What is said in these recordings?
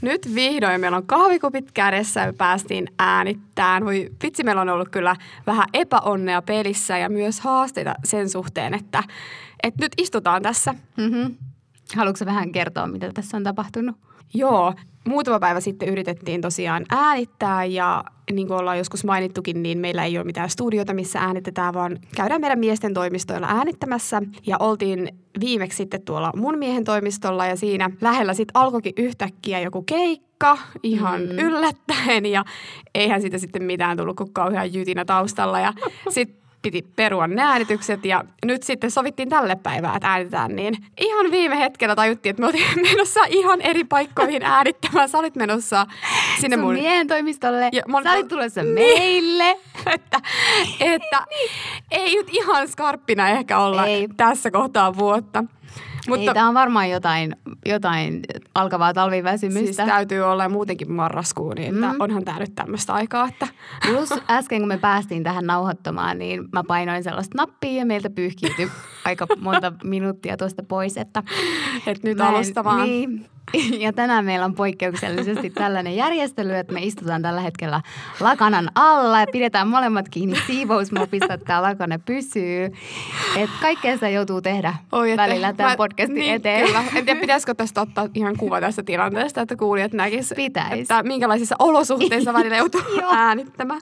nyt vihdoin meillä on kahvikupit kädessä ja päästiin äänittämään. Voi vitsi, meillä on ollut kyllä vähän epäonnea pelissä ja myös haasteita sen suhteen, että, että nyt istutaan tässä. Mm-hmm. Haluatko vähän kertoa, mitä tässä on tapahtunut? Joo, muutama päivä sitten yritettiin tosiaan äänittää ja niin kuin ollaan joskus mainittukin, niin meillä ei ole mitään studiota, missä äänitetään, vaan käydään meidän miesten toimistoilla äänittämässä. Ja oltiin viimeksi sitten tuolla mun miehen toimistolla ja siinä lähellä sitten alkoikin yhtäkkiä joku keikka ihan mm. yllättäen ja eihän siitä sitten mitään tullut kuin kauhean jytinä taustalla. Ja sitten piti perua ne äänitykset ja nyt sitten sovittiin tälle päivää, että äänitetään, niin ihan viime hetkellä tajuttiin, että me oltiin menossa ihan eri paikkoihin äänittämään. Sä olit menossa sinne Sun mun... miehen toimistolle. Ja mä olin- Sä olit tulossa Niin. meille. että, että ei nyt ihan skarppina ehkä olla Ei. tässä kohtaa vuotta. Mutta... Tämä on varmaan jotain, jotain alkavaa talviväsymystä. siis täytyy olla muutenkin marraskuu, niin että Mm. onhan tämä nyt tämmöistä aikaa, että Plus äsken kun me päästiin tähän nauhoittamaan, niin mä painoin sellaista nappia ja meiltä pyyhkiytyi aika monta minuuttia tuosta pois. Että että nyt en- alusta vaan. Niin. Ja tänään meillä on poikkeuksellisesti tällainen järjestely, että me istutaan tällä hetkellä lakanan alla ja pidetään molemmat kiinni siivousmopista, että tämä lakana pysyy. Että kaikkea sitä joutuu tehdä Oi, että- välillä tämän mä- podcastin niin, eteen. Kyllä. En tiedä, pitäisikö tästä ottaa ihan kuva tästä tilanteesta, että kuulijat näkisivät, Pitäis. että minkälaisissa olosuhteissa välillä joutuu äänittämään.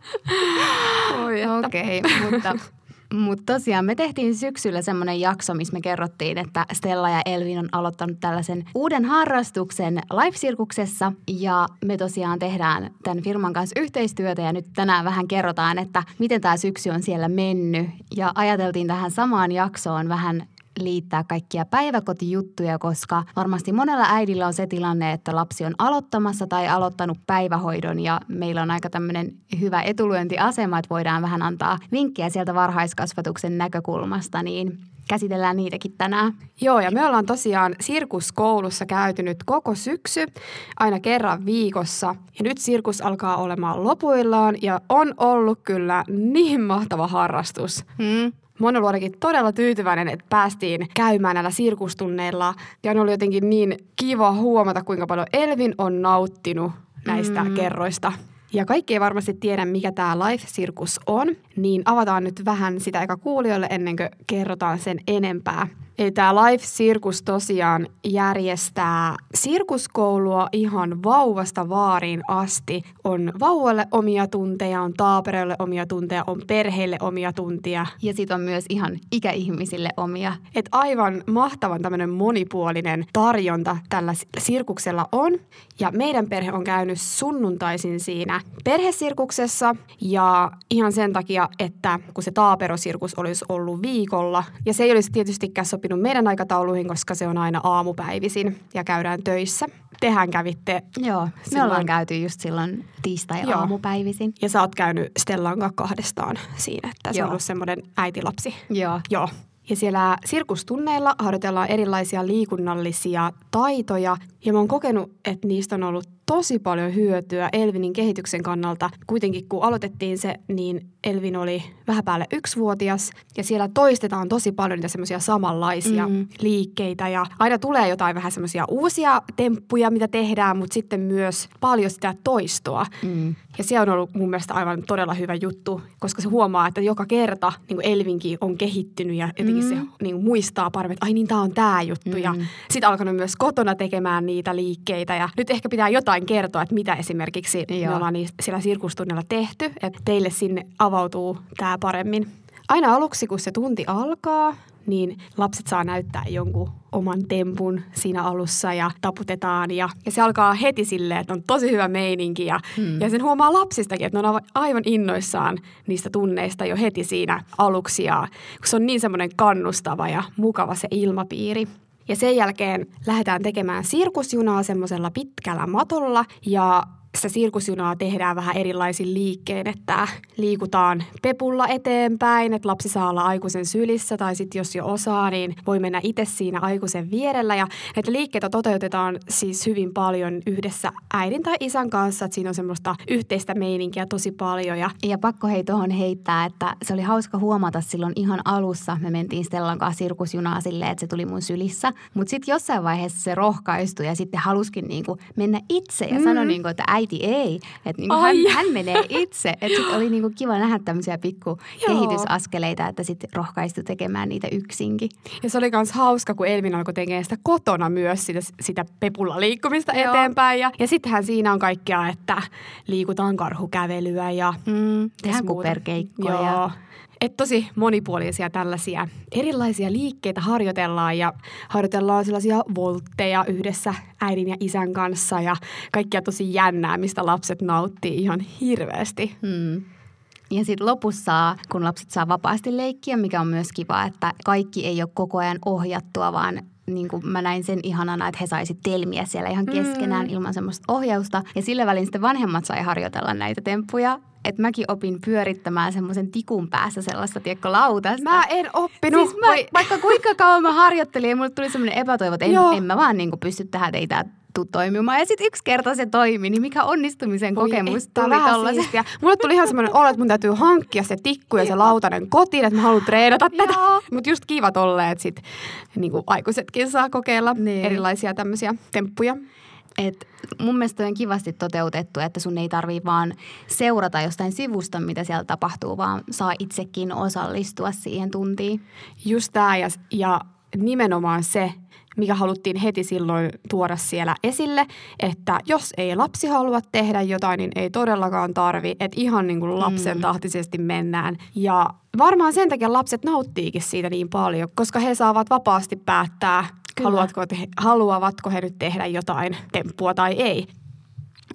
Okei, okay, mutta, mutta tosiaan me tehtiin syksyllä semmoinen jakso, missä me kerrottiin, että Stella ja Elvin on aloittanut tällaisen uuden harrastuksen live-sirkuksessa. Ja me tosiaan tehdään tämän firman kanssa yhteistyötä ja nyt tänään vähän kerrotaan, että miten tämä syksy on siellä mennyt. Ja ajateltiin tähän samaan jaksoon vähän liittää kaikkia päiväkotijuttuja, koska varmasti monella äidillä on se tilanne, että lapsi on aloittamassa tai aloittanut päivähoidon ja meillä on aika tämmöinen hyvä etulyöntiasema, että voidaan vähän antaa vinkkejä sieltä varhaiskasvatuksen näkökulmasta, niin käsitellään niitäkin tänään. Joo, ja me ollaan tosiaan sirkuskoulussa käyty nyt koko syksy, aina kerran viikossa. Ja nyt sirkus alkaa olemaan lopuillaan ja on ollut kyllä niin mahtava harrastus. Hmm. Mä oon ollut ainakin todella tyytyväinen, että päästiin käymään näillä sirkustunneilla. Ja on ollut jotenkin niin kiva huomata, kuinka paljon Elvin on nauttinut näistä mm. kerroista. Ja kaikki ei varmasti tiedä, mikä tämä Life-sirkus on, niin avataan nyt vähän sitä eka kuulijoille ennen kuin kerrotaan sen enempää. Eli tämä Life-sirkus tosiaan järjestää sirkuskoulua ihan vauvasta vaariin asti. On vauvalle omia tunteja, on taapereille omia tunteja, on perheille omia tuntia. Ja sitten on myös ihan ikäihmisille omia. Et aivan mahtavan tämmöinen monipuolinen tarjonta tällä sirkuksella on. Ja meidän perhe on käynyt sunnuntaisin siinä perhesirkuksessa ja ihan sen takia, että kun se taaperosirkus olisi ollut viikolla ja se ei olisi tietystikään sopinut meidän aikatauluihin, koska se on aina aamupäivisin ja käydään töissä. Tehän kävitte Joo, me Silloin- ollaan käyty just silloin tiistai-aamupäivisin. ja sä oot käynyt Stellan kanssa kahdestaan siinä, että se Joo. on ollut semmoinen äitilapsi. Joo. Joo. Ja siellä sirkustunneilla harjoitellaan erilaisia liikunnallisia taitoja. Ja mä oon kokenut, että niistä on ollut tosi paljon hyötyä Elvinin kehityksen kannalta. Kuitenkin kun aloitettiin se, niin Elvin oli vähän päälle yksivuotias. Ja siellä toistetaan tosi paljon niitä semmoisia samanlaisia Mm. liikkeitä. Ja aina tulee jotain vähän semmoisia uusia temppuja, mitä tehdään, mutta sitten myös paljon sitä toistoa. Mm. Ja se on ollut mun mielestä aivan todella hyvä juttu, koska se huomaa, että joka kerta niin kuin Elvinkin on kehittynyt ja jotenkin mm. se niin kuin muistaa paremmin, että ai niin, tämä on tämä juttu. Mm. Ja sitten alkanut myös kotona tekemään niitä liikkeitä. Ja nyt ehkä pitää jotain kertoa, että mitä esimerkiksi Joo. me ollaan siellä sirkustunnilla tehty, että teille sinne avautuu tämä paremmin. Aina aluksi, kun se tunti alkaa, niin lapset saa näyttää jonkun oman tempun siinä alussa ja taputetaan. Ja, ja se alkaa heti silleen, että on tosi hyvä meininki ja, hmm. ja sen huomaa lapsistakin, että ne on aivan- aivan innoissaan niistä tunneista jo heti siinä aluksi. Ja, kun se on niin semmoinen kannustava ja mukava se ilmapiiri. Ja sen jälkeen lähdetään tekemään sirkusjunaa semmoisella pitkällä matolla ja se sirkusjunaa tehdään vähän erilaisin liikkeen, että liikutaan pepulla eteenpäin, että lapsi saa olla aikuisen sylissä tai sitten jos jo osaa, niin voi mennä itse siinä aikuisen vierellä. Ja näitä liikkeitä toteutetaan siis hyvin paljon yhdessä äidin tai isän kanssa, että siinä on semmoista yhteistä meininkiä tosi paljon. Ja, ja pakko hei tuohon heittää, että se oli hauska huomata silloin ihan alussa. Me mentiin Stellan kanssa sirkusjunaa silleen, että se tuli mun sylissä. Mutta sitten jossain vaiheessa se rohkaistui ja sitten haluskin niinku mennä itse ja mm. sanoi, niinku, että äiti ei. Että niinku hän, hän menee itse. Että sitten oli niinku kiva nähdä tämmöisiä pikku kehitysaskeleita, että sitten rohkaistui tekemään niitä yksinkin. Ja se oli myös hauska, kun Elvin alkoi tekemään sitä kotona myös sitä, sitä pepulla liikkumista Joo. eteenpäin. Ja, ja sittenhän siinä on kaikkea, että liikutaan karhukävelyä ja mm, tehdään kuperkeikkoja. Joo. Et tosi monipuolisia tällaisia erilaisia liikkeitä harjoitellaan ja harjoitellaan sellaisia voltteja yhdessä äidin ja isän kanssa ja kaikkia tosi jännää, mistä lapset nauttii ihan hirveästi. Hmm. Ja sitten lopussa, kun lapset saa vapaasti leikkiä, mikä on myös kiva, että kaikki ei ole koko ajan ohjattua, vaan niin kuin mä näin sen ihanana, että he saisivat telmiä siellä ihan keskenään mm. ilman semmoista ohjausta. Ja sillä välin sitten vanhemmat sai harjoitella näitä temppuja että mäkin opin pyörittämään semmoisen tikun päässä sellaista, tiekko lautasta. Mä en oppinut. Siis mä, vaikka kuinka kauan mä harjoittelin ja mulle tuli semmoinen epätoivo, että en, en mä vaan niin pysty tähän, ei tää tuu toimimaan. Ja sitten yksi kerta se toimi, niin mikä onnistumisen Voi kokemus tuli tollaisesta. Mulle tuli ihan semmoinen olo, että mun täytyy hankkia se tikku ja se lautanen kotiin, että mä haluan treenata tätä. Mutta just kiva tolleen, että sit niin aikuisetkin saa kokeilla niin. erilaisia tämmöisiä temppuja. Et mun mielestä on kivasti toteutettu, että sun ei tarvii vaan seurata jostain sivusta, mitä siellä tapahtuu, vaan saa itsekin osallistua siihen tuntiin. Just tämä ja, ja nimenomaan se, mikä haluttiin heti silloin tuoda siellä esille, että jos ei lapsi halua tehdä jotain, niin ei todellakaan tarvi, että ihan niin kuin lapsen mm. tahtisesti mennään. Ja varmaan sen takia lapset nauttiikin siitä niin paljon, koska he saavat vapaasti päättää, haluavatko, te, haluavatko he nyt tehdä jotain temppua tai ei.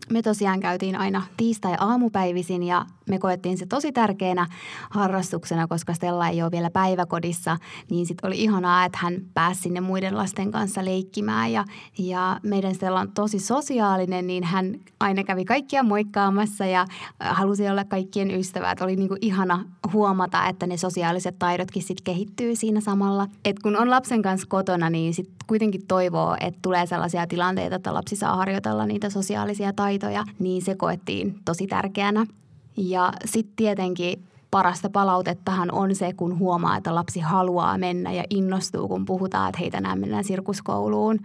Me tosiaan käytiin aina tiistai-aamupäivisin ja me koettiin se tosi tärkeänä harrastuksena, koska Stella ei ole vielä päiväkodissa, niin sitten oli ihanaa, että hän pääsi sinne muiden lasten kanssa leikkimään. Ja, ja meidän Stella on tosi sosiaalinen, niin hän aina kävi kaikkia moikkaamassa ja halusi olla kaikkien ystävät. Oli niinku ihana huomata, että ne sosiaaliset taidotkin sitten kehittyy siinä samalla. Et kun on lapsen kanssa kotona, niin sitten kuitenkin toivoo, että tulee sellaisia tilanteita, että lapsi saa harjoitella niitä sosiaalisia taitoja, niin se koettiin tosi tärkeänä. Ja sitten tietenkin parasta palautettahan on se, kun huomaa, että lapsi haluaa mennä ja innostuu, kun puhutaan, että heitä tänään mennään sirkuskouluun.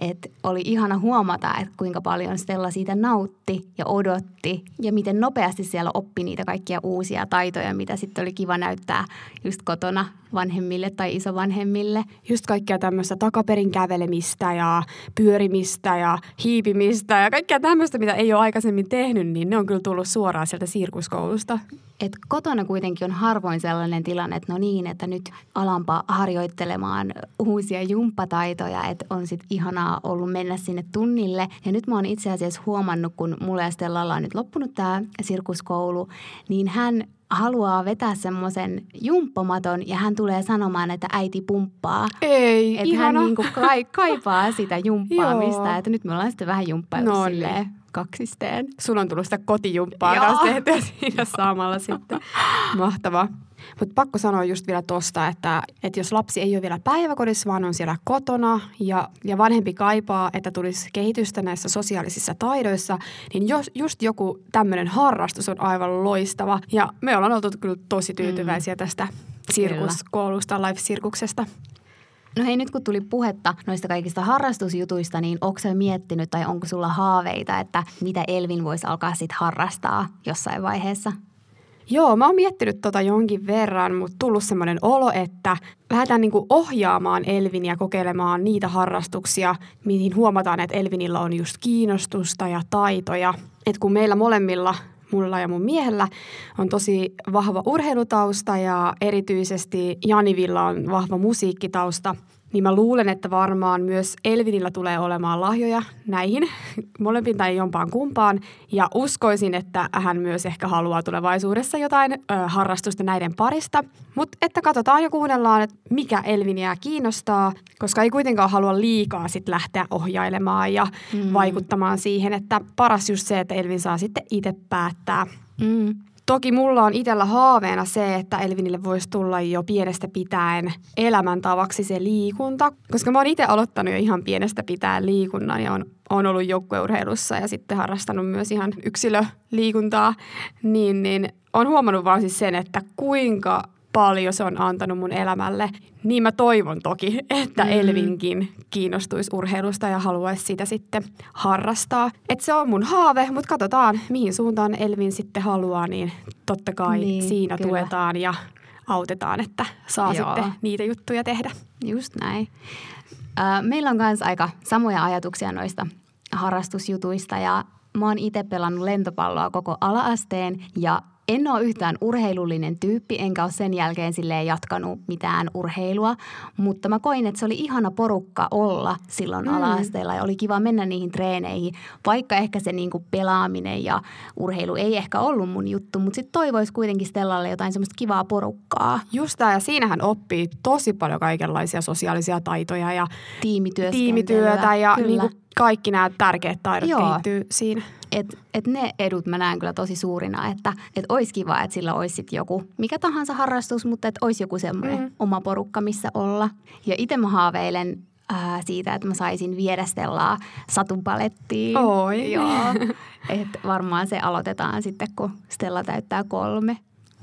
Et oli ihana huomata, että kuinka paljon Stella siitä nautti ja odotti ja miten nopeasti siellä oppi niitä kaikkia uusia taitoja, mitä sitten oli kiva näyttää just kotona vanhemmille tai isovanhemmille. Just kaikkea tämmöistä takaperin kävelemistä ja pyörimistä ja hiipimistä ja kaikkea tämmöistä, mitä ei ole aikaisemmin tehnyt, niin ne on kyllä tullut suoraan sieltä sirkuskoulusta. Et kotona kuitenkin on harvoin sellainen tilanne, että no niin, että nyt alampa harjoittelemaan uusia jumppataitoja, että on sitten ihanaa ollut mennä sinne tunnille. Ja nyt mä oon itse asiassa huomannut, kun mulle ja Stellalla on nyt loppunut tämä sirkuskoulu, niin hän haluaa vetää semmoisen jumppomaton ja hän tulee sanomaan, että äiti pumppaa. Ei, Että hän niinku kaipaa sitä jumppaamista. että nyt me ollaan sitten vähän jumppailu no niin. silleen kaksisteen. Sun on tullut sitä kotijumppaa kanssa tehtyä siinä samalla sitten. Mahtavaa. Mutta pakko sanoa just vielä tosta, että, että jos lapsi ei ole vielä päiväkodissa, vaan on siellä kotona ja, ja vanhempi kaipaa, että tulisi kehitystä näissä sosiaalisissa taidoissa, niin jos, just joku tämmöinen harrastus on aivan loistava. Ja me ollaan oltu kyllä tosi tyytyväisiä mm. tästä sirkuskoulusta, live-sirkuksesta. No hei, nyt kun tuli puhetta noista kaikista harrastusjutuista, niin onko se miettinyt tai onko sulla haaveita, että mitä Elvin voisi alkaa sitten harrastaa jossain vaiheessa? Joo, mä oon miettinyt tota jonkin verran, mutta tullut semmoinen olo, että lähdetään niinku ohjaamaan Elviniä kokeilemaan niitä harrastuksia, mihin huomataan, että Elvinillä on just kiinnostusta ja taitoja. Et kun meillä molemmilla mulla ja mun miehellä on tosi vahva urheilutausta ja erityisesti Janivilla on vahva musiikkitausta, niin mä luulen, että varmaan myös Elvinillä tulee olemaan lahjoja näihin molempiin tai jompaan kumpaan. Ja uskoisin, että hän myös ehkä haluaa tulevaisuudessa jotain ö, harrastusta näiden parista. Mutta että katsotaan ja kuunnellaan, että mikä Elviniä kiinnostaa, koska ei kuitenkaan halua liikaa sit lähteä ohjailemaan ja mm. vaikuttamaan siihen, että paras just se, että Elvin saa sitten itse päättää. Mm. Toki mulla on itsellä haaveena se, että Elvinille voisi tulla jo pienestä pitäen elämäntavaksi se liikunta, koska mä oon itse aloittanut jo ihan pienestä pitäen liikunnan ja on, on ollut joukkueurheilussa ja sitten harrastanut myös ihan yksilöliikuntaa, niin, niin on huomannut vaan siis sen, että kuinka paljon se on antanut mun elämälle. Niin mä toivon toki, että mm. Elvinkin kiinnostuisi urheilusta ja haluaisi sitä sitten harrastaa. Et se on mun haave, mutta katsotaan mihin suuntaan Elvin sitten haluaa, niin totta kai niin, siinä kyllä. tuetaan ja autetaan, että saa Joo. sitten niitä juttuja tehdä. Just näin. Meillä on myös aika samoja ajatuksia noista harrastusjutuista ja mä oon itse pelannut lentopalloa koko alaasteen ja en ole yhtään urheilullinen tyyppi, enkä ole sen jälkeen silleen jatkanut mitään urheilua, mutta mä koin, että se oli ihana porukka olla silloin mm. ala-asteella ja oli kiva mennä niihin treeneihin, vaikka ehkä se niinku pelaaminen ja urheilu ei ehkä ollut mun juttu, mutta sitten toivoisi kuitenkin Stellalle jotain semmoista kivaa porukkaa. Just tämä, ja siinähän oppii tosi paljon kaikenlaisia sosiaalisia taitoja ja tiimityötä ja niinku kaikki nämä tärkeät taidot Joo. kehittyy siinä. Et, et ne edut mä näen kyllä tosi suurina, että et olisi kiva, että sillä olisi sit joku mikä tahansa harrastus, mutta että olisi joku semmoinen mm. oma porukka, missä olla. Ja itse mä haaveilen ää, siitä, että mä saisin viedä Stellaa satupalettiin. Oi. Joo. Et varmaan se aloitetaan sitten, kun Stella täyttää kolme.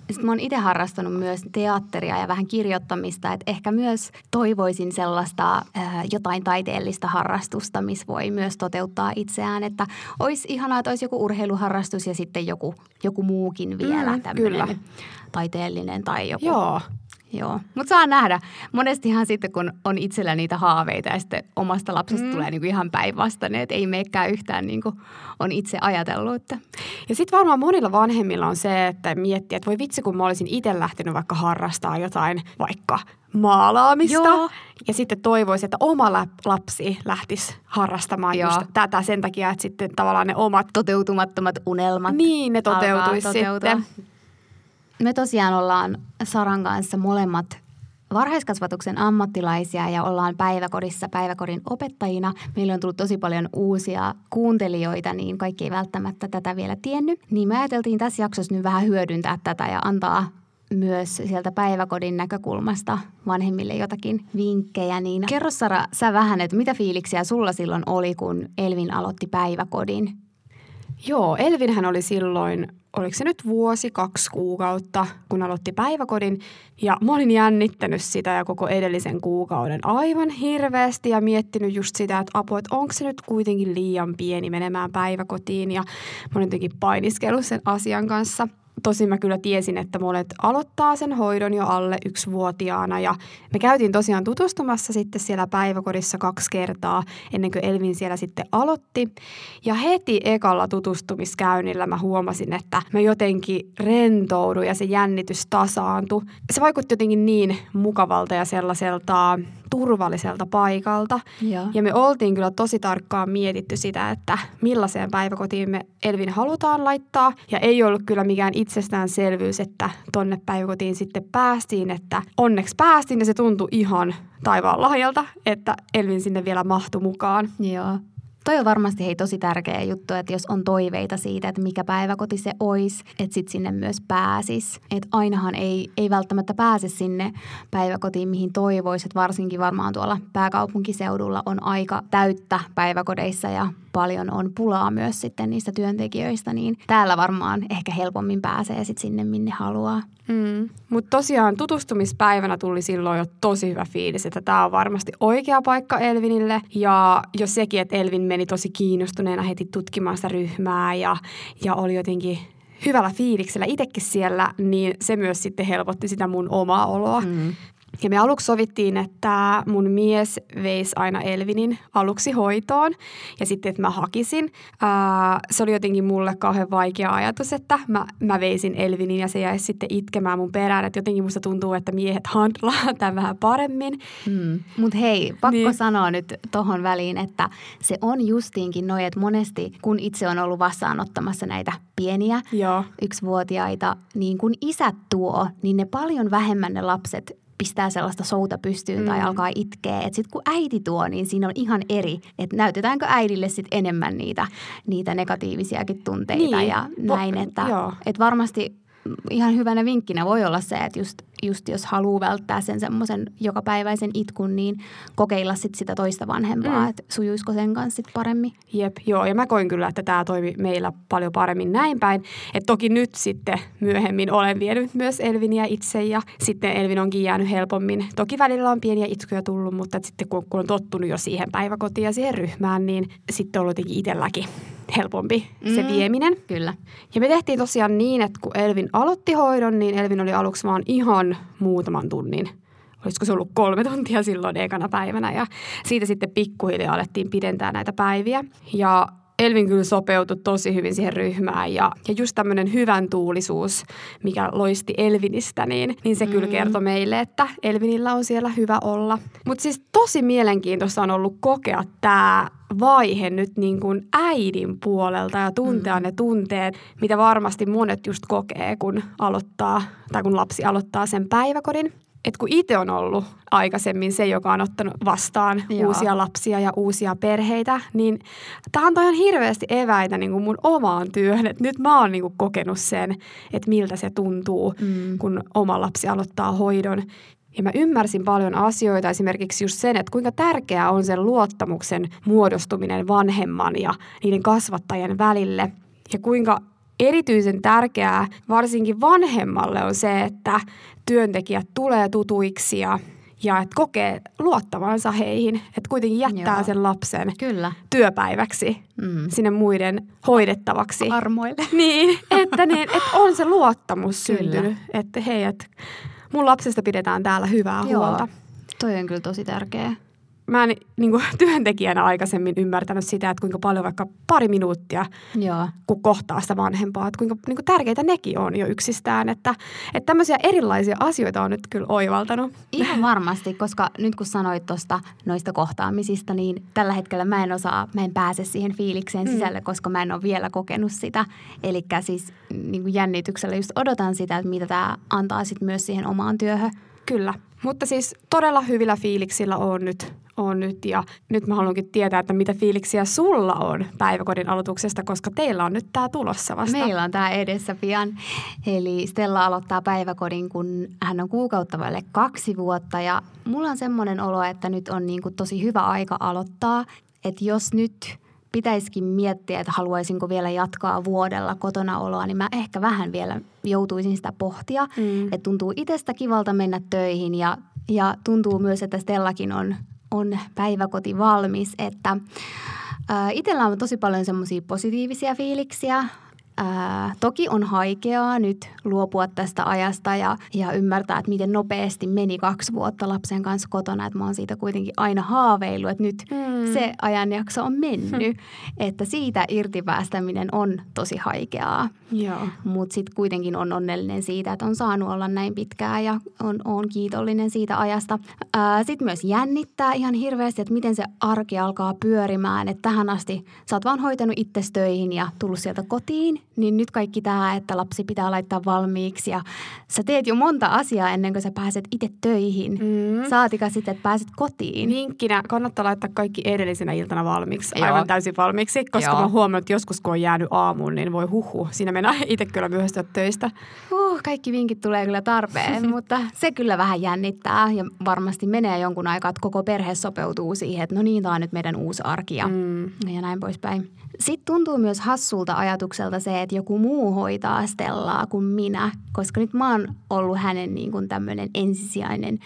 Sitten mä oon itse harrastanut myös teatteria ja vähän kirjoittamista, että ehkä myös toivoisin sellaista äh, jotain taiteellista harrastusta, missä voi myös toteuttaa itseään. Että olisi ihanaa, että olisi joku urheiluharrastus ja sitten joku, joku muukin vielä mm, tämmöinen taiteellinen tai joku. Joo. Joo, mutta saa nähdä. Monestihan sitten, kun on itsellä niitä haaveita ja sitten omasta lapsesta mm. tulee niinku ihan päinvastainen, että ei meekään yhtään niin kuin on itse ajatellut. Että. Ja sitten varmaan monilla vanhemmilla on se, että miettii, että voi vitsi, kun mä olisin itse lähtenyt vaikka harrastaa jotain vaikka maalaamista. Joo. Ja sitten toivoisi, että oma lapsi lähtisi harrastamaan Joo. just tätä sen takia, että sitten tavallaan ne omat toteutumattomat unelmat Niin, ne toteutuisi sitten. Me tosiaan ollaan Saran kanssa molemmat varhaiskasvatuksen ammattilaisia ja ollaan päiväkodissa päiväkodin opettajina. Meillä on tullut tosi paljon uusia kuuntelijoita, niin kaikki ei välttämättä tätä vielä tiennyt. Niin me ajateltiin tässä jaksossa nyt vähän hyödyntää tätä ja antaa myös sieltä päiväkodin näkökulmasta vanhemmille jotakin vinkkejä. Niin kerro Sara, sä vähän, että mitä fiiliksiä sulla silloin oli, kun Elvin aloitti päiväkodin? Joo, Elvinhän oli silloin oliko se nyt vuosi, kaksi kuukautta, kun aloitti päiväkodin. Ja mä olin jännittänyt sitä ja koko edellisen kuukauden aivan hirveästi ja miettinyt just sitä, että apua, että onko se nyt kuitenkin liian pieni menemään päiväkotiin. Ja mä olin jotenkin painiskellut sen asian kanssa – tosin mä kyllä tiesin, että monet aloittaa sen hoidon jo alle yksivuotiaana ja me käytiin tosiaan tutustumassa sitten siellä päiväkodissa kaksi kertaa ennen kuin Elvin siellä sitten aloitti. Ja heti ekalla tutustumiskäynnillä mä huomasin, että mä jotenkin rentouduin ja se jännitys tasaantui. Se vaikutti jotenkin niin mukavalta ja sellaiselta turvalliselta paikalta. Ja. ja me oltiin kyllä tosi tarkkaan mietitty sitä, että millaiseen päiväkotiin me Elvin halutaan laittaa. Ja ei ollut kyllä mikään itsestäänselvyys, että tonne päiväkotiin sitten päästiin, että onneksi päästiin ja se tuntui ihan taivaan lahjalta, että Elvin sinne vielä mahtui mukaan. Joo. Toi on varmasti hei tosi tärkeä juttu, että jos on toiveita siitä, että mikä päiväkoti se olisi, että sitten sinne myös pääsis. Että ainahan ei, ei välttämättä pääse sinne päiväkotiin, mihin toivoisit. Varsinkin varmaan tuolla pääkaupunkiseudulla on aika täyttä päiväkodeissa ja paljon on pulaa myös sitten niistä työntekijöistä, niin täällä varmaan ehkä helpommin pääsee sitten sinne, minne haluaa. Mm. Mutta tosiaan tutustumispäivänä tuli silloin jo tosi hyvä fiilis, että tämä on varmasti oikea paikka Elvinille. Ja jos sekin, että Elvin meni tosi kiinnostuneena heti tutkimaan sitä ryhmää ja, ja oli jotenkin hyvällä fiiliksellä itsekin siellä, niin se myös sitten helpotti sitä mun omaa oloa. Mm. Ja me aluksi sovittiin, että mun mies veisi aina Elvinin aluksi hoitoon ja sitten, että mä hakisin. Ää, se oli jotenkin mulle kauhean vaikea ajatus, että mä, mä veisin Elvinin ja se jäisi sitten itkemään mun perään. Että jotenkin musta tuntuu, että miehet handlaa tämän vähän paremmin. Mm. Mutta hei, pakko niin. sanoa nyt tohon väliin, että se on justiinkin noin, että monesti kun itse on ollut vastaanottamassa näitä pieniä Joo. yksivuotiaita, niin kun isät tuo, niin ne paljon vähemmän ne lapset pistää sellaista souta pystyyn mm. tai alkaa itkeä. Että sitten kun äiti tuo, niin siinä on ihan eri, että näytetäänkö äidille sitten enemmän niitä, niitä negatiivisiakin tunteita niin. ja näin. Että, että varmasti ihan hyvänä vinkkinä voi olla se, että just, just jos haluaa välttää sen semmoisen jokapäiväisen itkun, niin kokeilla sit sitä toista vanhempaa, mm. että sujuisiko sen kanssa sit paremmin. Jep, joo. Ja mä koin kyllä, että tämä toimi meillä paljon paremmin näin päin. Että toki nyt sitten myöhemmin olen vienyt myös Elviniä itse ja sitten Elvin onkin jäänyt helpommin. Toki välillä on pieniä itkuja tullut, mutta sitten kun, kun on tottunut jo siihen päiväkotiin ja siihen ryhmään, niin sitten on ollut jotenkin itselläkin helpompi se mm, vieminen. Kyllä. Ja me tehtiin tosiaan niin, että kun Elvin aloitti hoidon, niin Elvin oli aluksi vaan ihan muutaman tunnin. Olisiko se ollut kolme tuntia silloin ekana päivänä ja siitä sitten pikkuhiljaa alettiin pidentää näitä päiviä. Ja Elvin kyllä sopeutui tosi hyvin siihen ryhmään ja, ja just tämmöinen hyvän tuulisuus, mikä loisti Elvinistä, niin, niin se mm. kyllä kertoi meille, että Elvinillä on siellä hyvä olla. Mutta siis tosi mielenkiintoista on ollut kokea tämä vaihe nyt niin kuin äidin puolelta ja tuntea mm. ne tunteet, mitä varmasti monet just kokee, kun aloittaa tai kun lapsi aloittaa sen päiväkodin että kun itse on ollut aikaisemmin se, joka on ottanut vastaan Joo. uusia lapsia ja uusia perheitä, niin tämä on ihan hirveästi eväitä niin kuin mun omaan työhön. Et nyt mä oon niin kuin kokenut sen, että miltä se tuntuu, mm. kun oma lapsi aloittaa hoidon. Ja mä ymmärsin paljon asioita, esimerkiksi just sen, että kuinka tärkeää on sen luottamuksen muodostuminen vanhemman ja niiden kasvattajien välille. Ja kuinka erityisen tärkeää varsinkin vanhemmalle on se, että työntekijät tulee tutuiksi ja ja että kokee luottavansa heihin, että kuitenkin jättää Joo. sen lapsen Kyllä. työpäiväksi mm. sinne muiden hoidettavaksi. Armoille. Niin, että, niin, että on se luottamus Kyllä. syntynyt, että hei, että mun lapsesta pidetään täällä hyvää Joo. huolta. Toi on kyllä tosi tärkeää mä en niin kuin, työntekijänä aikaisemmin ymmärtänyt sitä, että kuinka paljon vaikka pari minuuttia, Joo. kun kohtaa sitä vanhempaa, että kuinka niin kuin tärkeitä nekin on jo yksistään. Että, että tämmöisiä erilaisia asioita on nyt kyllä oivaltanut. Ihan varmasti, koska nyt kun sanoit tuosta noista kohtaamisista, niin tällä hetkellä mä en osaa, mä en pääse siihen fiilikseen mm. sisälle, koska mä en ole vielä kokenut sitä. Eli siis niin kuin jännityksellä just odotan sitä, että mitä tämä antaa sitten myös siihen omaan työhön. Kyllä, mutta siis todella hyvillä fiiliksillä on nyt on nyt ja nyt mä haluankin tietää, että mitä fiiliksiä sulla on päiväkodin aloituksesta, koska teillä on nyt tämä tulossa vasta. Meillä on tämä edessä pian. Eli Stella aloittaa päiväkodin, kun hän on kuukautta vaille kaksi vuotta ja mulla on semmoinen olo, että nyt on niin kuin tosi hyvä aika aloittaa. Että jos nyt pitäisikin miettiä, että haluaisinko vielä jatkaa vuodella kotona oloa, niin mä ehkä vähän vielä joutuisin sitä pohtia. Mm. Että tuntuu itsestä kivalta mennä töihin ja, ja tuntuu myös, että Stellakin on on päiväkoti valmis. Että itsellä on tosi paljon semmoisia positiivisia fiiliksiä. Ää, toki on haikeaa nyt luopua tästä ajasta ja, ja ymmärtää, että miten nopeasti meni kaksi vuotta lapsen kanssa kotona. Että mä oon siitä kuitenkin aina haaveillut, että nyt mm. Se ajanjakso on mennyt. Että siitä irtipäästäminen on tosi haikeaa. Mutta sitten kuitenkin on onnellinen siitä, että on saanut olla näin pitkään ja on, on kiitollinen siitä ajasta. Sitten myös jännittää ihan hirveästi, että miten se arki alkaa pyörimään. Että tähän asti sä oot vaan hoitanut itse töihin ja tullut sieltä kotiin niin nyt kaikki tämä, että lapsi pitää laittaa valmiiksi ja sä teet jo monta asiaa ennen kuin sä pääset itse töihin. Mm. Saatika sitten, että pääset kotiin. Vinkkinä kannattaa laittaa kaikki edellisenä iltana valmiiksi, Joo. aivan täysin valmiiksi, koska Joo. mä huomannut, että joskus kun on jäänyt aamuun, niin voi huhu. Siinä mennä itse kyllä myöhästyä töistä. Uh, kaikki vinkit tulee kyllä tarpeen, mutta se kyllä vähän jännittää ja varmasti menee jonkun aikaa, että koko perhe sopeutuu siihen, että no niin, tämä on nyt meidän uusi arki ja, mm. ja näin poispäin. Sitten tuntuu myös hassulta ajatukselta se, että joku muu hoitaa Stellaa kuin minä, koska nyt mä oon ollut hänen niin kuin tämmöinen ensisijainen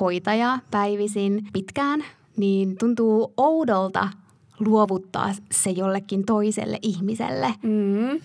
hoitaja päivisin pitkään, niin tuntuu oudolta luovuttaa se jollekin toiselle ihmiselle. Mm.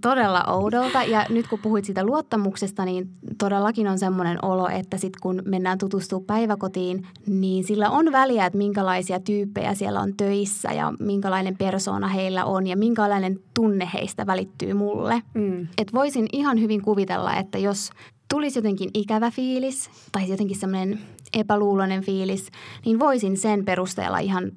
Todella oudolta. Ja nyt kun puhuit siitä luottamuksesta, niin todellakin on semmoinen olo, että sitten kun mennään tutustumaan päiväkotiin, niin sillä on väliä, että minkälaisia tyyppejä siellä on töissä ja minkälainen persoona heillä on ja minkälainen tunne heistä välittyy mulle. Mm. Et voisin ihan hyvin kuvitella, että jos tulisi jotenkin ikävä fiilis tai jotenkin semmoinen epäluuloinen fiilis, niin voisin sen perusteella ihan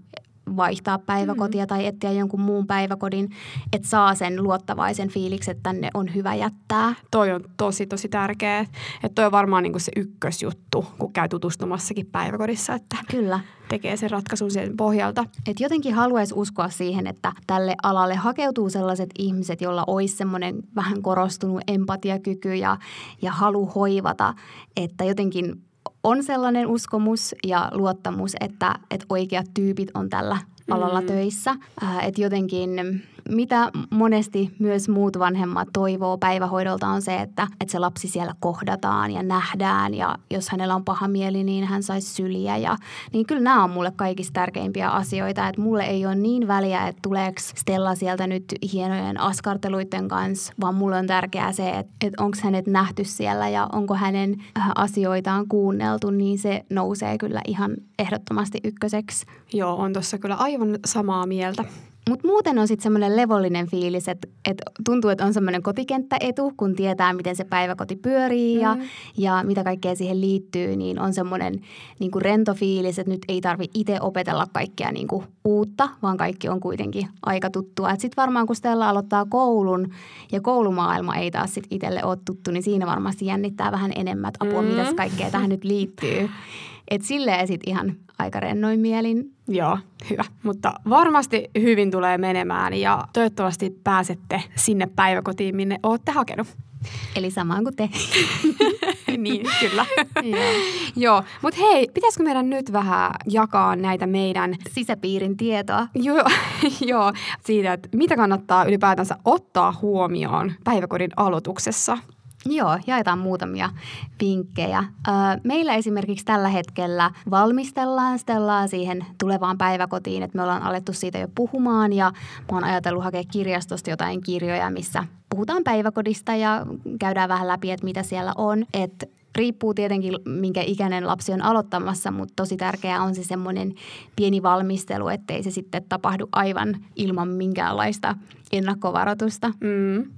vaihtaa päiväkotia mm. tai etsiä jonkun muun päiväkodin, että saa sen luottavaisen fiiliksen, että tänne on hyvä jättää. Toi on tosi, tosi tärkeä. Että toi on varmaan niinku se ykkösjuttu, kun käy tutustumassakin päiväkodissa, että Kyllä. tekee sen ratkaisun sen pohjalta. Et jotenkin haluaisi uskoa siihen, että tälle alalle hakeutuu sellaiset ihmiset, joilla olisi semmoinen vähän korostunut empatiakyky ja, ja halu hoivata, että jotenkin on sellainen uskomus ja luottamus, että, että oikeat tyypit on tällä alalla mm. töissä. Äh, että jotenkin mitä monesti myös muut vanhemmat toivoo päivähoidolta on se, että, että se lapsi siellä kohdataan ja nähdään ja jos hänellä on paha mieli, niin hän saisi syliä. Ja, niin kyllä nämä on mulle kaikista tärkeimpiä asioita, että mulle ei ole niin väliä, että tuleeko Stella sieltä nyt hienojen askarteluiden kanssa, vaan mulle on tärkeää se, että, että onko hänet nähty siellä ja onko hänen äh, asioitaan kuunneltu, niin se nousee kyllä ihan ehdottomasti ykköseksi. Joo, on tuossa kyllä aivan samaa mieltä. Mutta muuten on sitten semmoinen levollinen fiilis, että et tuntuu, että on semmoinen kotikenttäetu, kun tietää, miten se päiväkoti pyörii ja, mm. ja mitä kaikkea siihen liittyy, niin on semmoinen niin kuin rento fiilis, että nyt ei tarvi itse opetella kaikkea niin kuin uutta, vaan kaikki on kuitenkin aika tuttua. Sitten varmaan kun Stella aloittaa koulun ja koulumaailma ei taas sitten itselle ole tuttu, niin siinä varmasti jännittää vähän enemmän, että apua, mm. mitä kaikkea tähän nyt liittyy. Et silleen sitten ihan aika rennoin mielin. Joo, hyvä. Mutta varmasti hyvin tulee menemään ja toivottavasti pääsette sinne päiväkotiin, minne olette hakenut. Eli samaan kuin te. niin, kyllä. Joo, mutta hei, pitäisikö meidän nyt vähän jakaa näitä meidän... Sisäpiirin tietoa. Joo, joo siitä, että mitä kannattaa ylipäätänsä ottaa huomioon päiväkodin aloituksessa. Joo, jaetaan muutamia vinkkejä. Meillä esimerkiksi tällä hetkellä valmistellaan Stellaa siihen tulevaan päiväkotiin, että me ollaan alettu siitä jo puhumaan ja mä oon ajatellut hakea kirjastosta jotain kirjoja, missä puhutaan päiväkodista ja käydään vähän läpi, että mitä siellä on. Että riippuu tietenkin, minkä ikäinen lapsi on aloittamassa, mutta tosi tärkeää on se semmoinen pieni valmistelu, ettei se sitten tapahdu aivan ilman minkäänlaista ennakkovaroitusta. Mm.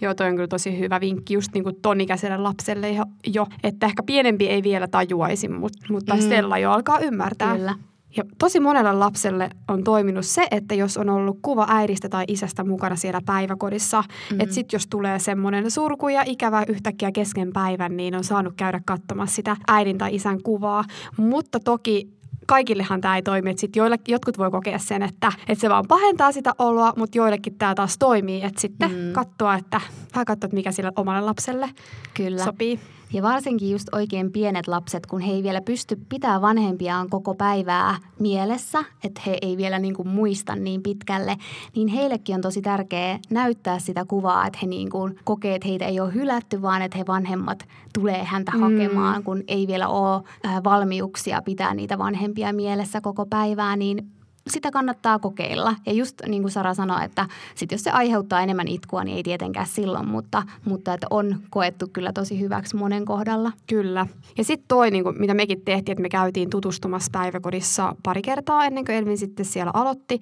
Joo, toi on kyllä tosi hyvä vinkki just niin kuin ton ikäiselle lapselle jo, jo, että ehkä pienempi ei vielä tajuaisi, mutta, mutta mm. Stella jo alkaa ymmärtää. Kyllä. Ja tosi monelle lapselle on toiminut se, että jos on ollut kuva äidistä tai isästä mukana siellä päiväkodissa, mm-hmm. että sitten jos tulee semmoinen surku ja ikävä yhtäkkiä kesken päivän, niin on saanut käydä katsomassa sitä äidin tai isän kuvaa. Mutta toki kaikillehan tämä ei toimi. Että sit joille, jotkut voi kokea sen, että, että se vaan pahentaa sitä oloa, mutta joillekin tämä taas toimii. Että sitten mm. katsoa, että vähän katsoa, että mikä sille omalle lapselle Kyllä. sopii. Ja varsinkin just oikein pienet lapset, kun he ei vielä pysty pitää vanhempiaan koko päivää mielessä, että he ei vielä niin kuin muista niin pitkälle, niin heillekin on tosi tärkeää näyttää sitä kuvaa, että he niin kuin kokee, että heitä ei ole hylätty, vaan että he vanhemmat tulee häntä mm. hakemaan, kun ei vielä ole valmiuksia pitää niitä vanhempia mielessä koko päivää, niin sitä kannattaa kokeilla. Ja just niin kuin Sara sanoi, että sit jos se aiheuttaa enemmän itkua, niin ei tietenkään silloin, mutta, mutta että on koettu kyllä tosi hyväksi monen kohdalla. Kyllä. Ja sitten toi, niin kuin, mitä mekin tehtiin, että me käytiin tutustumassa päiväkodissa pari kertaa ennen kuin Elvin sitten siellä aloitti,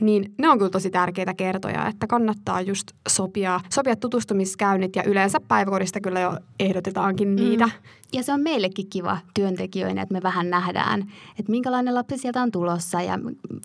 niin ne on kyllä tosi tärkeitä kertoja, että kannattaa just sopia, sopia tutustumiskäynnit ja yleensä päiväkodista kyllä jo ehdotetaankin niitä. Mm. Ja se on meillekin kiva työntekijöinä, että me vähän nähdään, että minkälainen lapsi sieltä on tulossa ja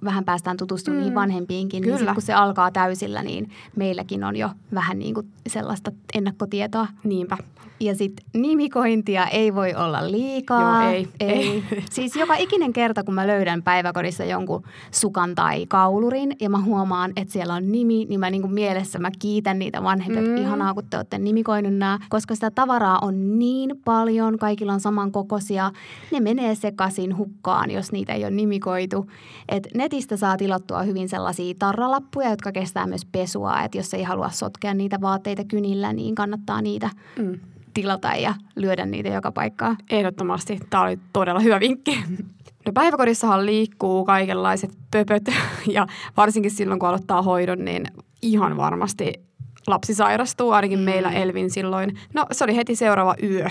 vähän päästään tutustumaan mm. niihin vanhempiinkin. Niin sit, kun se alkaa täysillä, niin meilläkin on jo vähän niin kuin sellaista ennakkotietoa. Niinpä. Ja sitten nimikointia ei voi olla liikaa. Joo, ei. ei. ei. siis joka ikinen kerta, kun mä löydän päiväkodissa jonkun sukan tai kaulurin ja mä huomaan, että siellä on nimi, niin mä niin kuin mielessä mä kiitän niitä vanhempia, mm. ihanaa kun te olette nimikoinut nämä, koska sitä tavaraa on niin paljon, kaikilla on samankokoisia. Ne menee sekaisin hukkaan, jos niitä ei ole nimikoitu. Et netistä saa tilattua hyvin sellaisia tarralappuja, jotka kestää myös pesua, että jos ei halua sotkea niitä vaatteita kynillä, niin kannattaa niitä mm tilata ja lyödä niitä joka paikkaan. Ehdottomasti. Tämä oli todella hyvä vinkki. No päiväkodissahan liikkuu kaikenlaiset pöpöt ja varsinkin silloin, kun aloittaa hoidon, niin ihan varmasti lapsi sairastuu, ainakin mm. meillä Elvin silloin. No se oli heti seuraava yö,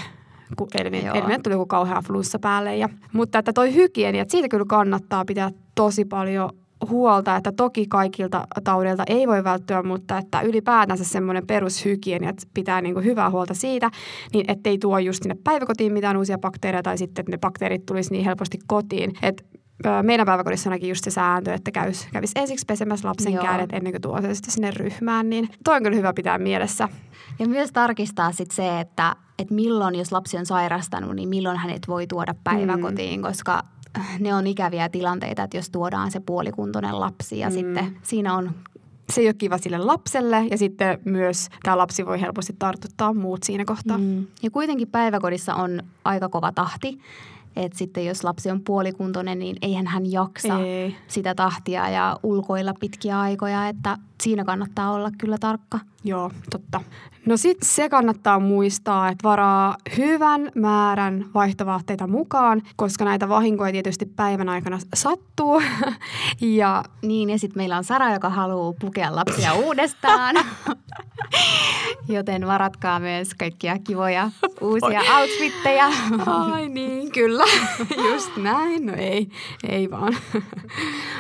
kun Elvin, Elvin tuli joku kauhea flussa päälle. Ja, mutta että toi hygienia, että siitä kyllä kannattaa pitää tosi paljon huolta, että toki kaikilta taudeilta ei voi välttyä, mutta että ylipäätänsä semmoinen perushygienia, että pitää niin hyvää huolta siitä, niin ettei tuo just sinne päiväkotiin mitään uusia bakteereja tai sitten, että ne bakteerit tulisi niin helposti kotiin. Et meidän päiväkodissa onkin just se sääntö, että kävis, kävisi ensiksi pesemässä lapsen Joo. kädet ennen kuin tuo se sitten sinne ryhmään, niin toi on kyllä hyvä pitää mielessä. Ja myös tarkistaa sitten se, että, että milloin, jos lapsi on sairastanut, niin milloin hänet voi tuoda päiväkotiin, mm. koska ne on ikäviä tilanteita, että jos tuodaan se puolikuntoinen lapsi ja mm. sitten siinä on se ei ole kiva sille lapselle ja sitten myös tämä lapsi voi helposti tartuttaa muut siinä kohtaa. Mm. Ja kuitenkin päiväkodissa on aika kova tahti. Että sitten jos lapsi on puolikuntoinen, niin eihän hän jaksa ei. sitä tahtia ja ulkoilla pitkiä aikoja, että siinä kannattaa olla kyllä tarkka. Joo, totta. No sitten se kannattaa muistaa, että varaa hyvän määrän vaihtovaatteita mukaan, koska näitä vahinkoja tietysti päivän aikana sattuu. ja niin, ja sitten meillä on Sara, joka haluaa pukea lapsia uudestaan. Joten varatkaa myös kaikkia kivoja uusia outfitteja. Ai niin, kyllä. Just näin. No ei, ei vaan.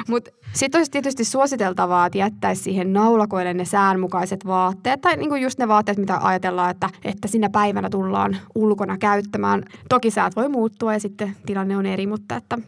Mutta sitten olisi tietysti suositeltavaa, että jättäisi siihen naulakoille ne säänmukaiset vaatteet tai niin kuin just ne vaatteet, mitä ajatellaan, että, että sinä päivänä tullaan ulkona käyttämään. Toki säät voi muuttua ja sitten tilanne on eri, mutta että...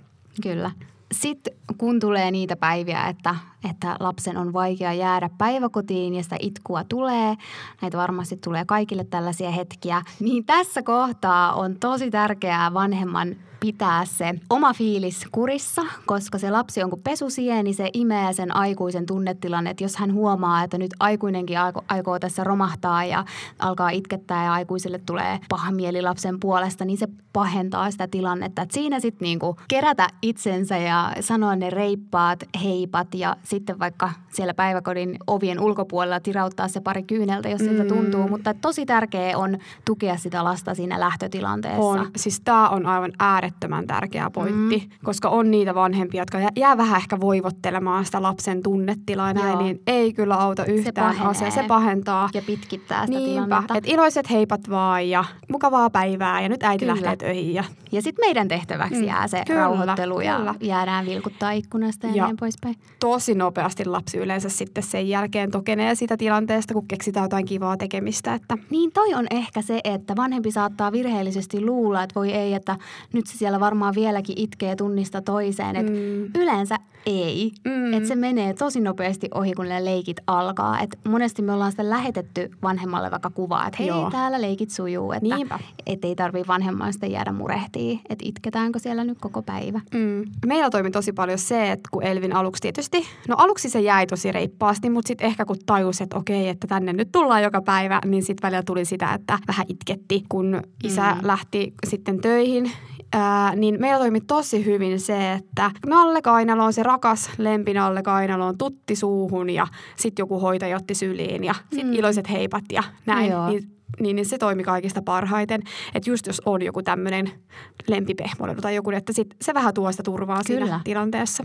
Kyllä. Sitten kun tulee niitä päiviä, että, että lapsen on vaikea jäädä päiväkotiin ja sitä itkua tulee, näitä varmasti tulee kaikille tällaisia hetkiä, niin tässä kohtaa on tosi tärkeää vanhemman pitää se oma fiilis kurissa, koska se lapsi on kuin pesusieni, se imee sen aikuisen tunnetilan, että jos hän huomaa, että nyt aikuinenkin aikoo tässä romahtaa ja alkaa itkettää ja aikuiselle tulee paha mieli lapsen puolesta, niin se pahentaa sitä tilannetta. Että siinä sitten niinku kerätä itsensä ja sanoa ne reippaat, heipat ja sitten vaikka siellä päiväkodin ovien ulkopuolella tirauttaa se pari kyyneltä, jos siltä mm. tuntuu. Mutta tosi tärkeää on tukea sitä lasta siinä lähtötilanteessa. On. Siis tämä on aivan äärettömän tärkeä pointti, mm. koska on niitä vanhempia, jotka jää vähän ehkä voivottelemaan sitä lapsen tunnetilaa näin, niin ei kyllä auta yhtään se asiaa. Se pahentaa. Ja pitkittää sitä Niinpä. tilannetta. Et iloiset heipat vaan ja mukavaa päivää ja nyt äiti kyllä. lähtee töihin. Ja, ja sitten meidän tehtäväksi mm. jää se kyllä, rauhoittelu kyllä. ja jäädään vilkuttaa ikkunasta ja, ja niin poispäin. Tosi nopeasti lapsi yleensä sitten sen jälkeen tokenee sitä tilanteesta, kun keksitään jotain kivaa tekemistä. Että. Niin toi on ehkä se, että vanhempi saattaa virheellisesti luulla, että voi ei, että nyt se siellä varmaan vieläkin itkee tunnista toiseen. Että mm. Yleensä ei. Mm. Että se menee tosi nopeasti ohi, kun ne leikit alkaa. Et monesti me ollaan sitä lähetetty vanhemmalle vaikka kuvaa, että hei, Joo. täällä leikit sujuu. Että et ei tarvitse vanhemman sitten jäädä murehtiin, että itketäänkö siellä nyt koko päivä. Mm. Meillä toimi tosi paljon se, että kun Elvin aluksi tietysti, no aluksi se jäi tosi reippaasti, mutta sitten ehkä kun tajus, että okei, että tänne nyt tullaan joka päivä, niin sitten välillä tuli sitä, että vähän itketti, kun isä mm. lähti sitten töihin ää, niin meillä toimi tosi hyvin se, että Nalle Kainalo on se rakas lempi Nalle Kainalo on tutti suuhun ja sitten joku hoitaja otti syliin ja sitten mm. iloiset heipat ja näin. Niin, niin, niin se toimi kaikista parhaiten. Että just jos on joku tämmöinen lempipehmoilu tai joku, että sit se vähän tuo sitä turvaa Kyllä. siinä tilanteessa.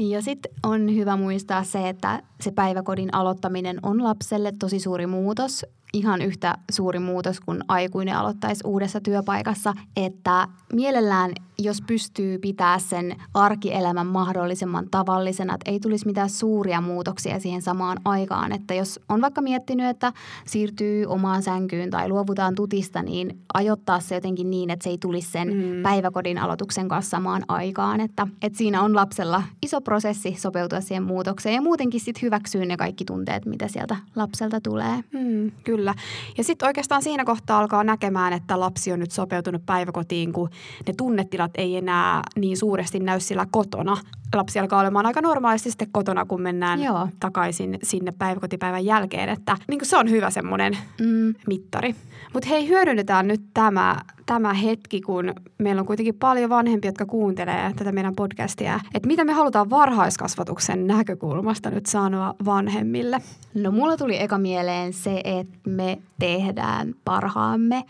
Ja sitten on hyvä muistaa se, että se päiväkodin aloittaminen on lapselle tosi suuri muutos ihan yhtä suuri muutos kuin aikuinen aloittaisi uudessa työpaikassa, että mielellään jos pystyy pitää sen arkielämän mahdollisimman tavallisena, että ei tulisi mitään suuria muutoksia siihen samaan aikaan. Että jos on vaikka miettinyt, että siirtyy omaan sänkyyn tai luovutaan tutista, niin ajoittaa se jotenkin niin, että se ei tulisi sen mm. päiväkodin aloituksen kanssa samaan aikaan. Että, että siinä on lapsella iso prosessi sopeutua siihen muutokseen ja muutenkin sitten hyväksyä ne kaikki tunteet, mitä sieltä lapselta tulee. Mm, kyllä. Ja sitten oikeastaan siinä kohtaa alkaa näkemään, että lapsi on nyt sopeutunut päiväkotiin, kun ne tunnetilat ei enää niin suuresti näy sillä kotona. Lapsi alkaa olemaan aika normaalisti sitten kotona, kun mennään Joo. takaisin sinne päiväkotipäivän jälkeen. Että niin se on hyvä semmoinen mm. mittari. Mutta hei, hyödynnetään nyt tämä, tämä hetki, kun meillä on kuitenkin paljon vanhempia, jotka kuuntelee tätä meidän podcastia. Että mitä me halutaan varhaiskasvatuksen näkökulmasta nyt sanoa vanhemmille? No mulla tuli eka mieleen se, että me tehdään parhaamme.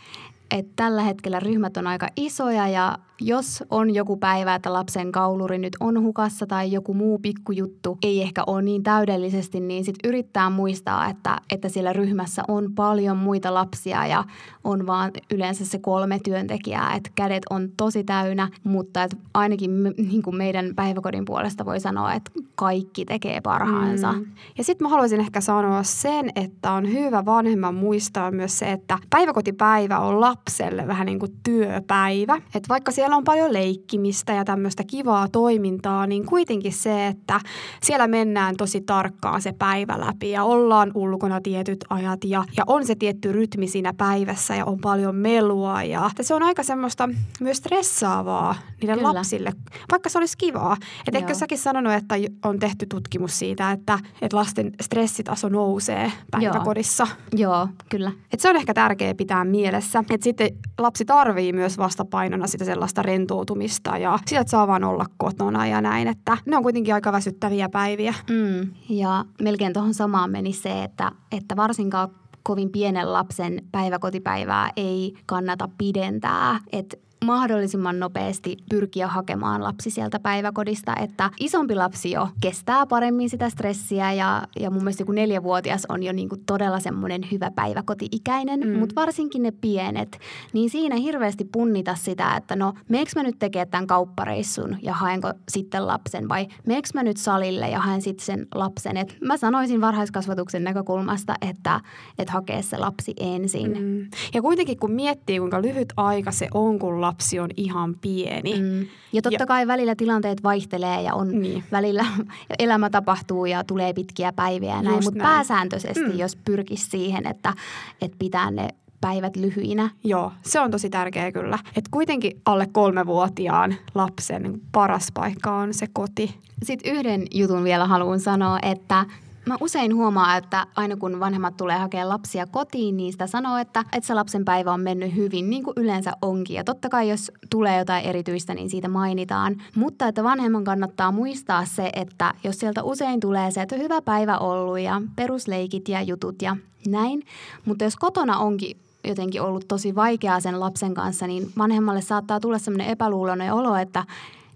Että tällä hetkellä ryhmät on aika isoja ja jos on joku päivä, että lapsen kauluri nyt on hukassa tai joku muu pikkujuttu ei ehkä ole niin täydellisesti, niin sitten yrittää muistaa, että, että siellä ryhmässä on paljon muita lapsia ja on vaan yleensä se kolme työntekijää, että kädet on tosi täynnä, mutta että ainakin me, niin kuin meidän päiväkodin puolesta voi sanoa, että kaikki tekee parhaansa. Mm. Ja sitten mä haluaisin ehkä sanoa sen, että on hyvä vanhemman muistaa myös se, että päiväkotipäivä on lapselle vähän niin kuin työpäivä. Että vaikka siellä on paljon leikkimistä ja tämmöistä kivaa toimintaa, niin kuitenkin se, että siellä mennään tosi tarkkaan se päivä läpi ja ollaan ulkona tietyt ajat ja, ja on se tietty rytmi siinä päivässä ja on paljon melua ja se on aika semmoista myös stressaavaa niille Kyllä. lapsille, vaikka se olisi kivaa. Että ehkä säkin sanonut, että on tehty tutkimus siitä, että, että lasten stressitaso nousee päiväkodissa. Joo, Joo kyllä. Et se on ehkä tärkeää pitää mielessä, että sitten lapsi tarvii myös vastapainona sitä sellaista rentoutumista ja sitä, saa vaan olla kotona ja näin, että ne on kuitenkin aika väsyttäviä päiviä. Mm. Ja melkein tuohon samaan meni se, että, että varsinkaan kovin pienen lapsen päiväkotipäivää ei kannata pidentää. Että mahdollisimman nopeasti pyrkiä hakemaan lapsi sieltä päiväkodista, että isompi lapsi jo kestää paremmin sitä stressiä ja, ja mun mielestä joku neljävuotias on jo niin kuin todella semmoinen hyvä päiväkoti-ikäinen, mm. mutta varsinkin ne pienet, niin siinä hirveästi punnita sitä, että no meekö mä nyt tekemään tämän kauppareissun ja haenko sitten lapsen vai meekö mä nyt salille ja haen sitten sen lapsen. Et mä sanoisin varhaiskasvatuksen näkökulmasta, että, että hakee se lapsi ensin. Mm. Ja kuitenkin kun miettii, kuinka lyhyt aika se on, kun lapsi on ihan pieni. Mm. Ja totta ja, kai välillä tilanteet vaihtelee ja on niin. välillä elämä tapahtuu ja tulee pitkiä päiviä ja näin. Mutta pääsääntöisesti, mm. jos pyrkisi siihen, että, että pitää ne päivät lyhyinä. Joo, se on tosi tärkeä kyllä. Että kuitenkin alle kolmevuotiaan lapsen paras paikka on se koti. Sitten yhden jutun vielä haluan sanoa, että Mä usein huomaan, että aina kun vanhemmat tulee hakea lapsia kotiin, niin sitä sanoo, että, että se lapsen päivä on mennyt hyvin, niin kuin yleensä onkin. Ja totta kai, jos tulee jotain erityistä, niin siitä mainitaan. Mutta että vanhemman kannattaa muistaa se, että jos sieltä usein tulee se, että hyvä päivä ollut ja perusleikit ja jutut ja näin. Mutta jos kotona onkin jotenkin ollut tosi vaikeaa sen lapsen kanssa, niin vanhemmalle saattaa tulla sellainen epäluuloinen olo, että,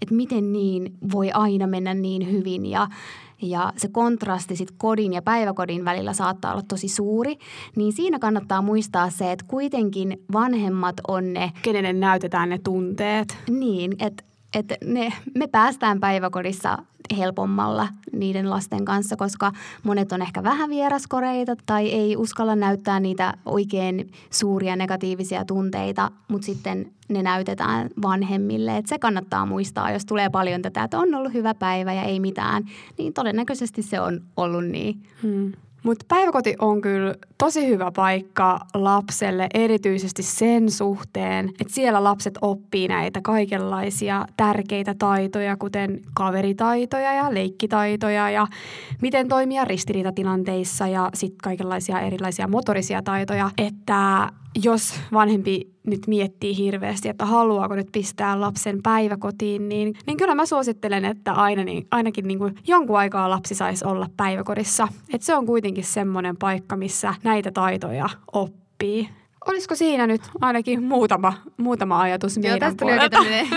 että miten niin voi aina mennä niin hyvin ja ja se kontrasti sit kodin ja päiväkodin välillä saattaa olla tosi suuri, niin siinä kannattaa muistaa se, että kuitenkin vanhemmat on ne... Kenelle näytetään ne tunteet. Niin, että että ne, me päästään päiväkodissa helpommalla niiden lasten kanssa, koska monet on ehkä vähän vieraskoreita tai ei uskalla näyttää niitä oikein suuria negatiivisia tunteita, mutta sitten ne näytetään vanhemmille. Että se kannattaa muistaa, jos tulee paljon tätä, että on ollut hyvä päivä ja ei mitään, niin todennäköisesti se on ollut niin. Hmm. Mutta päiväkoti on kyllä tosi hyvä paikka lapselle, erityisesti sen suhteen, että siellä lapset oppii näitä kaikenlaisia tärkeitä taitoja, kuten kaveritaitoja ja leikkitaitoja ja miten toimia ristiriitatilanteissa ja sitten kaikenlaisia erilaisia motorisia taitoja, että jos vanhempi nyt miettii hirveästi, että haluaako nyt pistää lapsen päiväkotiin, niin, niin kyllä mä suosittelen, että aina, niin, ainakin niin kuin jonkun aikaa lapsi saisi olla päiväkodissa. Että se on kuitenkin semmoinen paikka, missä näitä taitoja oppii. Olisiko siinä nyt ainakin muutama, muutama ajatus meidän Joo, tästä tuli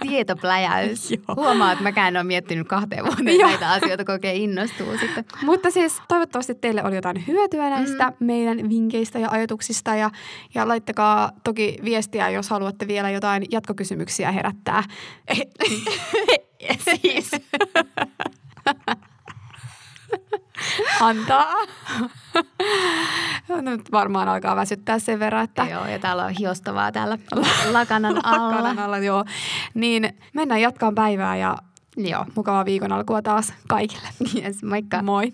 tietopläjäys. Huomaa, että mäkään en ole miettinyt kahteen vuoteen näitä asioita, kun oikein innostuu sitten. Mutta siis toivottavasti teille oli jotain hyötyä näistä mm. meidän vinkkeistä ja ajatuksista. Ja, ja laittakaa toki viestiä, jos haluatte vielä jotain jatkokysymyksiä herättää. siis. Antaa. Nyt varmaan alkaa väsyttää sen verran, että... Joo, ja täällä on hiostavaa täällä lakanan alla. lakanan alla, joo. Niin mennään jatkaan päivää ja joo. mukavaa viikon alkua taas kaikille. Yes, moikka. Moi.